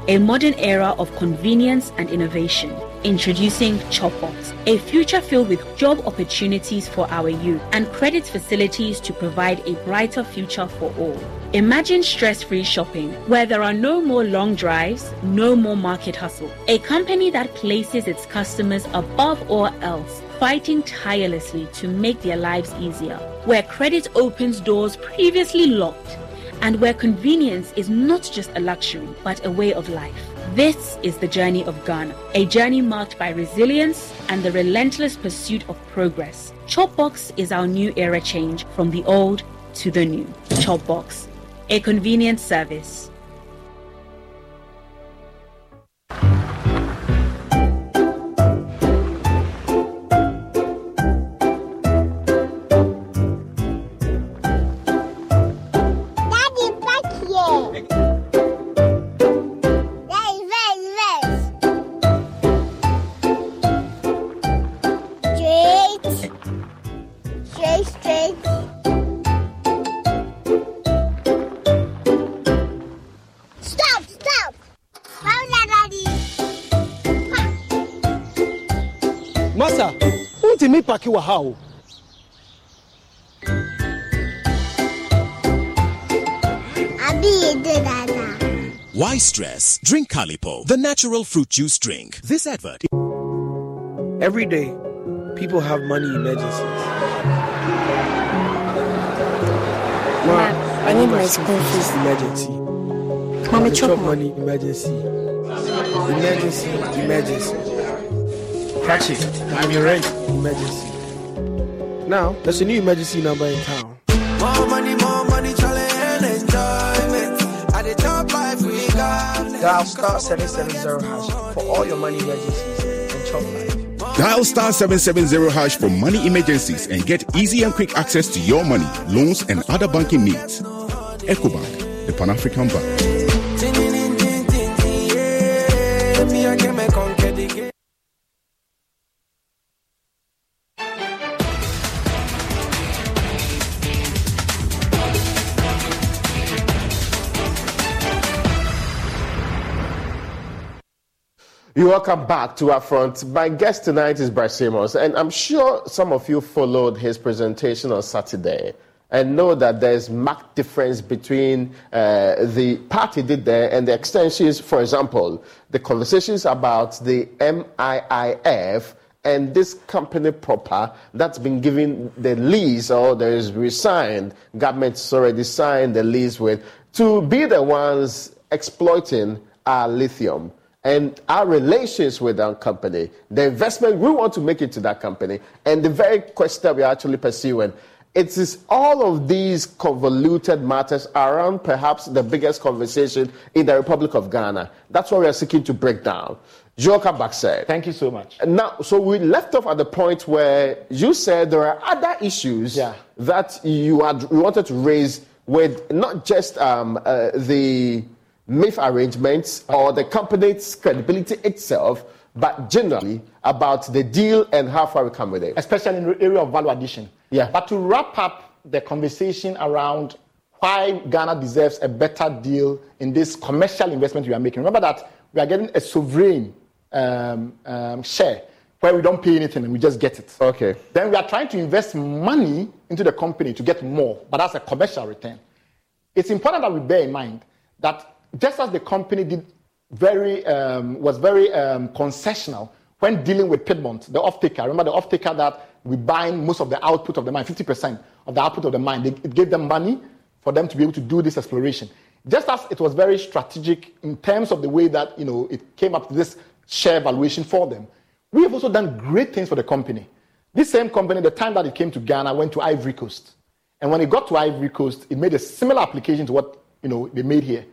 A modern era of convenience and innovation. Introducing Chopbox, a future filled with job opportunities for our youth and credit facilities to provide a brighter future for all. Imagine stress free shopping where there are no more long drives, no more market hustle. A company that places its customers above all else, fighting tirelessly to make their lives easier. Where credit opens doors previously locked and where convenience is not just a luxury, but a way of life. This is the journey of Ghana, a journey marked by resilience and the relentless pursuit of progress. Chopbox is our new era change from the old to the new. Chopbox, a convenient service. hao. Why stress? Drink Calipo, the natural fruit juice drink. This advert. Every day, people have money emergencies. Mom, I need my school fees. Emergency. Mommy, chop, chop money. Emergency. Emergency. Emergency. Catch it. I'm your rent. Emergency. Now, there's a new emergency number in town. More money, more money, challenge and enjoyment. At the top life we got. Dial star 770 hash for all your money emergencies and chop life. Dial star 770 hash for money emergencies and get easy and quick access to your money, loans, and other banking needs. EcoBank, the Pan African Bank. You're welcome back to UpFront. My guest tonight is Bright Simons, and I'm sure some of you followed his presentation on Saturday and know that there's marked difference between uh, the part he did there and the extensions. For example, the conversations about the MIIF and this company proper that's been given the lease or there is resigned, government's already signed the lease with, to be the ones exploiting our lithium and our relations with that company, the investment we want to make into that company, and the very quest that we're actually pursuing. It is all of these convoluted matters around perhaps the biggest conversation in the Republic of Ghana. That's what we are seeking to break down. Joka said. Thank you so much. Now, so we left off at the point where you said there are other issues Yeah. that you, had, you wanted to raise with not just um, uh, the MIF arrangements or the company's credibility itself, but generally about the deal and how far we come with it. especially in the area of value addition. Yeah. But to wrap up the conversation around why Ghana deserves a better deal in this commercial investment we are making. Remember that we are getting a sovereign um, um, share where we don't pay anything and we just get it. Okay. Then we are trying to invest money into the company to get more, but that's a commercial return. It's important that we bear in mind that just as the company did very um, was very um, concessional when dealing with Piedmont, the off-taker. Remember the off-taker that we buy most of the output of the mine, 50% of the output of the mine. They, it gave them money for them to be able to do this exploration. Just as it was very strategic in terms of the way that you know it came up to this share valuation for them. We have also done great things for the company. This same company, the time that it came to Ghana, went to Ivory Coast. And when it got to Ivory Coast, it made a similar application to what you know they made here.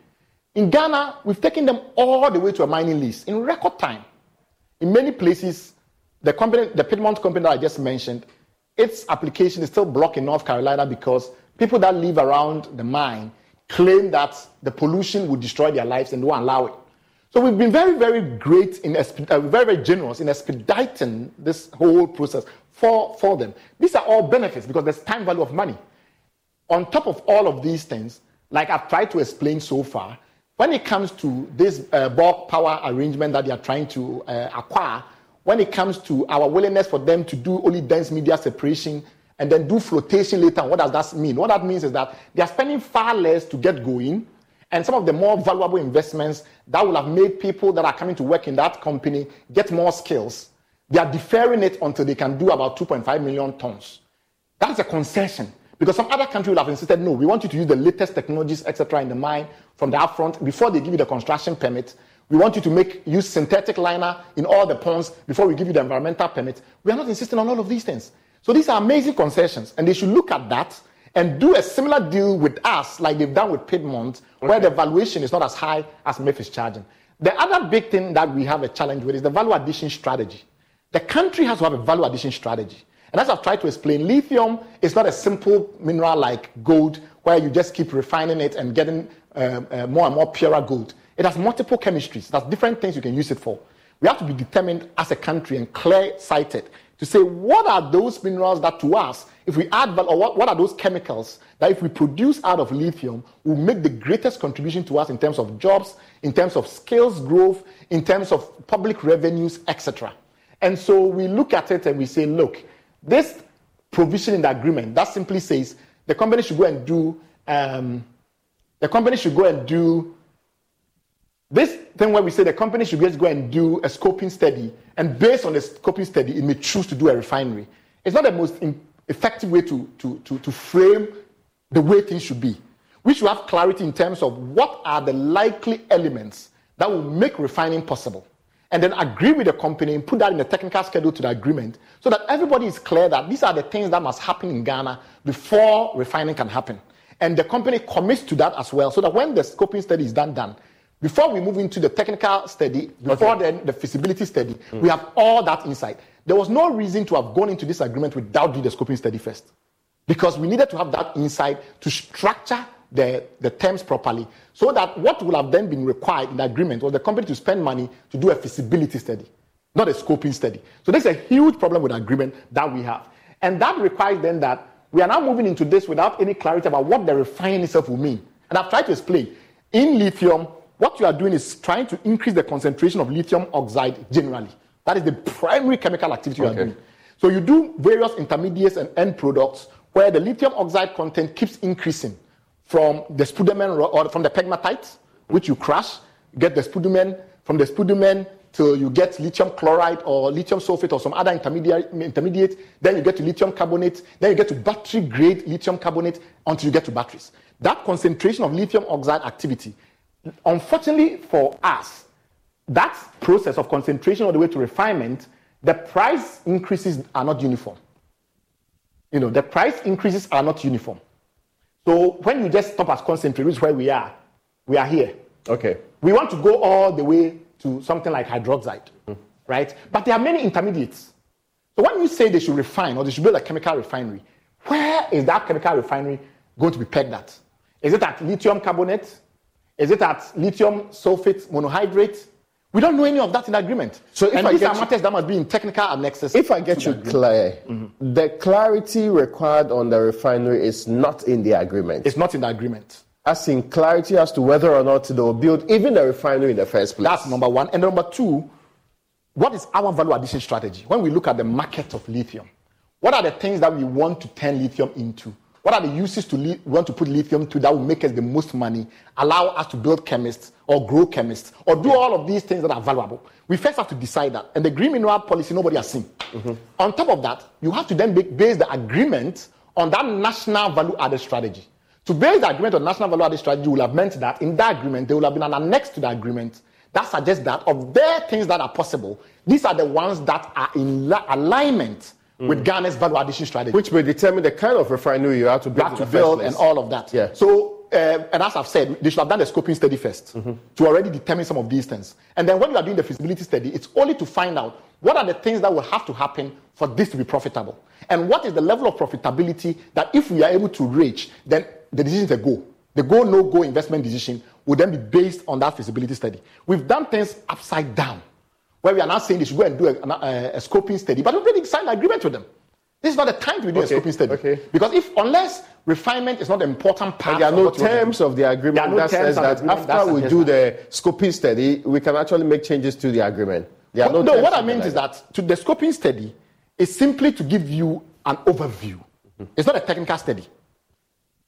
In Ghana, we've taken them all the way to a mining lease in record time. In many places, the company, the Piedmont company that I just mentioned, its application is still blocked in North Carolina because people that live around the mine claim that the pollution would destroy their lives and won't allow it. So we've been very, very great in uh, very, very generous in expediting this whole process for, for them. These are all benefits because there's time value of money. On top of all of these things, like I've tried to explain so far, when it comes to this uh, bulk power arrangement that they are trying to uh, acquire, when it comes to our willingness for them to do only dense media separation and then do flotation later, what does that mean? What that means is that they are spending far less to get going, and some of the more valuable investments that will have made people that are coming to work in that company get more skills. They are deferring it until they can do about 2.5 million tons. That's a concession. Because some other country will have insisted, no, we want you to use the latest technologies, etc., in the mine from the upfront before they give you the construction permit. We want you to make use synthetic liner in all the ponds before we give you the environmental permit. We are not insisting on all of these things. So these are amazing concessions, and they should look at that and do a similar deal with us, like they've done with Piedmont, where the valuation is not as high as MEF is charging. The other big thing that we have a challenge with is the value addition strategy. The country has to have a value addition strategy. And as I've tried to explain, lithium is not a simple mineral like gold where you just keep refining it and getting uh, uh, more and more purer gold. It has multiple chemistries. That's different things you can use it for. We have to be determined as a country and clear-sighted to say what are those minerals that to us, if we add value, or what, what are those chemicals that if we produce out of lithium will make the greatest contribution to us in terms of jobs, in terms of skills growth, in terms of public revenues, etc. And so we look at it and we say, look, this provision in the agreement that simply says the company should go and do um, the company should go and do this thing where we say the company should just go and do a scoping study, and based on the scoping study, it may choose to do a refinery. It's not the most effective way to, to, to, to frame the way things should be. We should have clarity in terms of what are the likely elements that will make refining possible. And then agree with the company and put that in the technical schedule to the agreement so that everybody is clear that these are the things that must happen in Ghana before refining can happen. And the company commits to that as well so that when the scoping study is done, done, before we move into the technical study, before then the feasibility study, we have all that insight. There was no reason to have gone into this agreement without doing the scoping study first. Because we needed to have that insight to structure the, the terms properly so that what would have then been required in the agreement was the company to spend money to do a feasibility study, not a scoping study. So there's a huge problem with the agreement that we have. And that requires then that we are now moving into this without any clarity about what the refining itself will mean. And I've tried to explain. In lithium, what you are doing is trying to increase the concentration of lithium oxide generally. That is the primary chemical activity you are doing. So you do various intermediates and end products where the lithium oxide content keeps increasing from the spodumene ro- or from the pegmatite, which you crush, get the spodumene, from the spodumene till you get lithium chloride or lithium sulfate or some other intermediate, intermediate, then you get to lithium carbonate, then you get to battery grade lithium carbonate until you get to batteries. That concentration of lithium oxide activity, unfortunately for us, that process of concentration all the way to refinement, the price increases are not uniform. You know, the price increases are not uniform. So when you just stop at concentrate, which is where we are, we are here. Okay. We want to go all the way to something like hydroxide, right? But there are many intermediates. So when you say they should refine or they should build a chemical refinery, where is that chemical refinery going to be pegged at? Is it at lithium carbonate? Is it at lithium sulfate monohydrate? We don't know any of that in agreement. So if and I these get are you- matters that must be in technical annexes. If I get you agreement. clear, Mm-hmm. the clarity required on the refinery is not in the agreement. It's not in the agreement. As in clarity as to whether or not they'll build even the refinery in the first place. That's number one. And number two, what is our value addition strategy? When we look at the market of lithium, what are the things that we want to turn lithium into? What are the uses to li- we want to put lithium to that will make us the most money, allow us to build chemists or grow chemists or do all of these things that are valuable? We first have to decide that. And the green mineral policy, nobody has seen. Mm-hmm. On top of that, you have to then ba- base the agreement on that national value added strategy. To base the agreement on national value added strategy will have meant that in that agreement, there will have been an annex to the agreement that suggests that of their things that are possible, these are the ones that are in la- alignment with Ghana's value addition strategy. Which will determine the kind of refinery you have to you build, have to build and all of that. Yeah. So, uh, and as I've said, they should have done the scoping study 1st to already determine some of these things. And then when you are doing the feasibility study, it's only to find out what are the things that will have to happen for this to be profitable. And what is the level of profitability that if we are able to reach, then the decision is a go. The go, no go investment decision will then be based on that feasibility study. We've done things upside down, where we are now saying they should go and do a, a, uh, a scoping study, but we've already signed an agreement with them. This is not the time to do Okay, a scoping study. okay. Because if unless refinement is not an important part, And there are no terms of the agreement no that says that after we do that. the scoping study, we can actually make changes to the agreement. There are Well, no, no, what I mean the is like that to the scoping study is simply to give you an overview. Mm-hmm. It's not a technical study.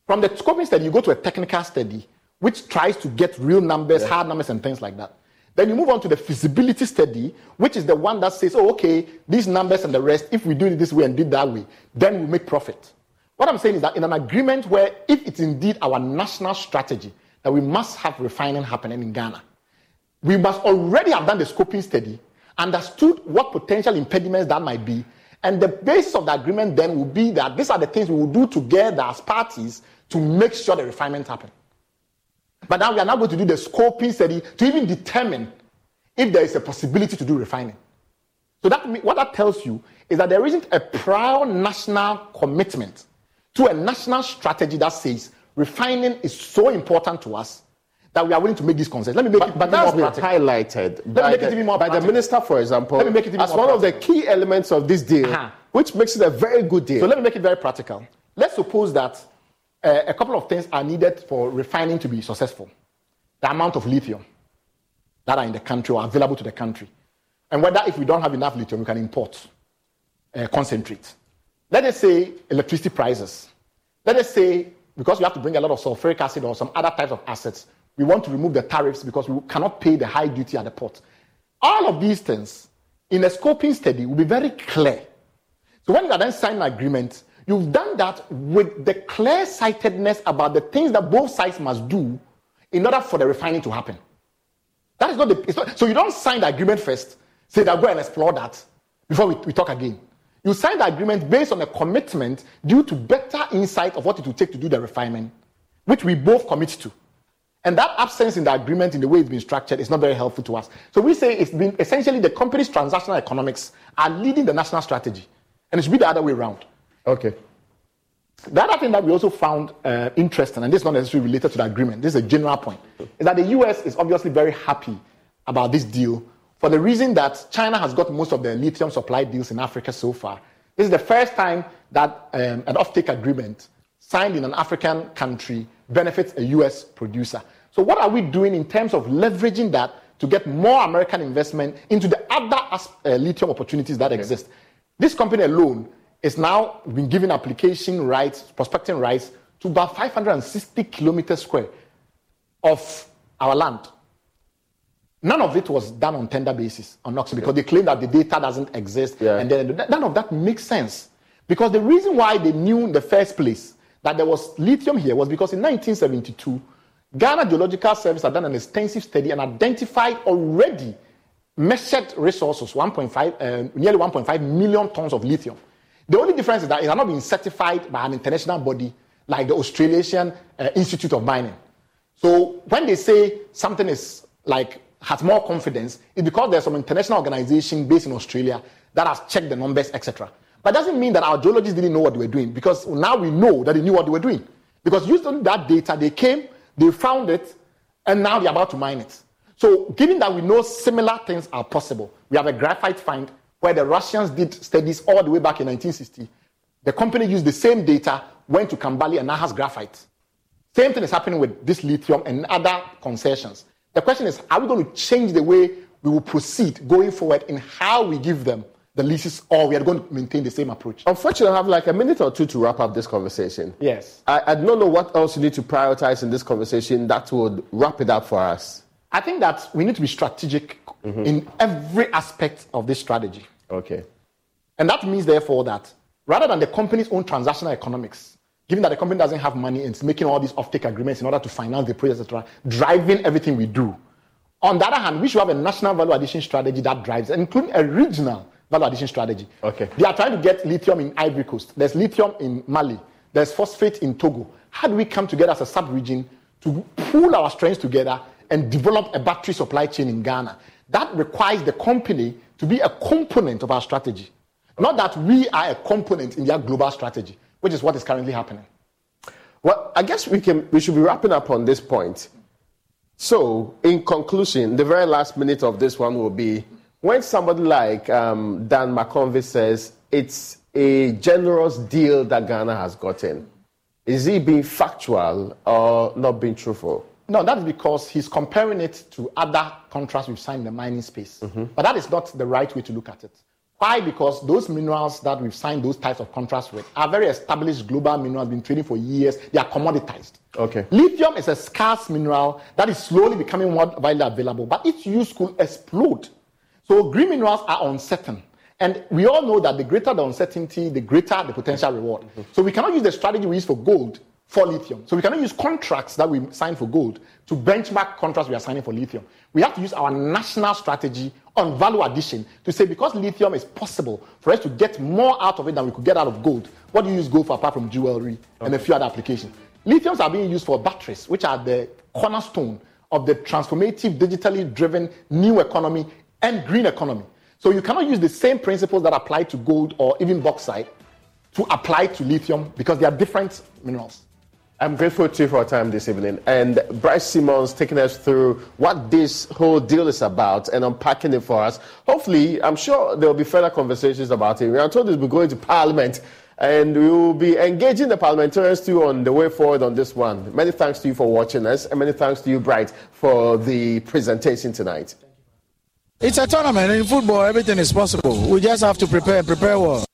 From the scoping study, you go to a technical study which tries to get real numbers, hard numbers, and things like that. Then you move on to the feasibility study, which is the one that says, oh, okay, these numbers and the rest, if we do it this way and did that way, then we make profit. What I'm saying is that in an agreement where, if it's indeed our national strategy that we must have refining happening in Ghana, we must already have done the scoping study, understood what potential impediments that might be, and the basis of the agreement then will be that these are the things we will do together as parties to make sure the refinement happen. But now we are now going to do the scoping study to even determine if there is a possibility to do refining. So that me- what that tells you is that there isn't a prior national commitment to a national strategy that says refining is so important to us that we are willing to make these concessions. Let me make it But that's more been practical. highlighted me by, make it the, even more by the minister, for example, Let me make it even as one of the key elements of this deal, Uh-huh. which makes it a very good deal. So let me make it very practical. Let's suppose that a couple of things are needed for refining to be successful. The amount of lithium that are in the country or available to the country. And whether if we don't have enough lithium, we can import uh, concentrate. Let us say electricity prices. Let us say because we have to bring a lot of sulfuric acid or some other types of assets, we want to remove the tariffs because we cannot pay the high duty at the port. All of these things in a scoping study will be very clear. So when you are then signing an agreement, you've done that with the clear sightedness about the things that both sides must do in order for the refining to happen. That is not the. Not, so you don't sign the agreement first, say that go and explore that before we, we talk again. You sign the agreement based on a commitment due to better insight of what it will take to do the refinement, which we both commit to. And that absence in the agreement, in the way it's been structured, is not very helpful to us. So we say it's been essentially the company's transactional economics are leading the national strategy. And it should be the other way around. Okay. The other thing that we also found uh, interesting, and this is not necessarily related to the agreement, this is a general point, is that the US is obviously very happy about this deal for the reason that China has got most of the lithium supply deals in Africa so far. This is the first time that um, an offtake agreement signed in an African country benefits a US producer. So, what are we doing in terms of leveraging that to get more American investment into the other uh, lithium opportunities that okay. exist? This company alone is now been given application rights, prospecting rights to about 560 kilometers square of our land. None of it was done on tender basis on Oxy because they claim that the data doesn't exist, yeah. and then none of that makes sense. Because the reason why they knew in the first place that there was lithium here was because in 1972 Ghana Geological Service had done an extensive study and identified already measured resources, 1.5, uh, nearly 1.5 million tons of lithium. The only difference is that it has not been certified by an international body like the Australasian uh, Institute of Mining. So when they say something is like has more confidence, it's because there's some international organization based in Australia that has checked the numbers, etc. But doesn't mean that our geologists didn't know what they were doing because now we know that they knew what they were doing. Because using that data, they came they found it, and now they're about to mine it. So, given that we know similar things are possible, we have a graphite find where the Russians did studies all the way back in 1960. The company used the same data, went to Kambali, and now has graphite. Same thing is happening with this lithium and other concessions. The question is, are we going to change the way we will proceed going forward in how we give them the leases, or we are going to maintain the same approach. Unfortunately, I have like a minute or two to wrap up this conversation. Yes. I, I don't know what else you need to prioritize in this conversation that would wrap it up for us. I think that we need to be strategic mm-hmm. in every aspect of this strategy. Okay. And that means, therefore, that rather than the company's own transactional economics, given that the company doesn't have money and it's making all these offtake agreements in order to finance the project, etc., driving everything we do. On the other hand, we should have a national value addition strategy that drives, including a regional value addition strategy. Okay. They are trying to get lithium in Ivory Coast. There's lithium in Mali. There's phosphate in Togo. How do we come together as a sub-region to pool our strengths together and develop a battery supply chain in Ghana? That requires the company to be a component of our strategy. Not that we are a component in their global strategy, which is what is currently happening. Well, I guess we can we should be wrapping up on this point. So, in conclusion, the very last minute of this one will be when somebody like um, Dan McConvey says it's a generous deal that Ghana has gotten, is he being factual or not being truthful? No, that's because he's comparing it to other contracts we've signed in the mining space. Mm-hmm. But that is not the right way to look at it. Why? Because those minerals that we've signed those types of contracts with are very established global minerals, been trading for years. They are commoditized. Okay. Lithium is a scarce mineral that is slowly becoming more widely available, but its use could explode so green minerals are uncertain. And we all know that the greater the uncertainty, the greater the potential reward. Mm-hmm. So we cannot use the strategy we use for gold for lithium. So we cannot use contracts that we sign for gold to benchmark contracts we are signing for lithium. We have to use our national strategy on value addition to say because lithium is possible for us to get more out of it than we could get out of gold. What do you use gold for apart from jewelry okay. and a few other applications? Lithiums are being used for batteries, which are the cornerstone of the transformative, digitally driven new economy and green economy. So you cannot use the same principles that apply to gold or even bauxite to apply to lithium because they are different minerals. I'm grateful to you for your time this evening. And Bright Simons taking us through what this whole deal is about and unpacking it for us. Hopefully, I'm sure there will be further conversations about it. We are told we're going to Parliament and we will be engaging the parliamentarians too on the way forward on this one. Many thanks to you for watching us and many thanks to you, Bright, for the presentation tonight. It's a tournament. In football, everything is possible. We just have to prepare, prepare well.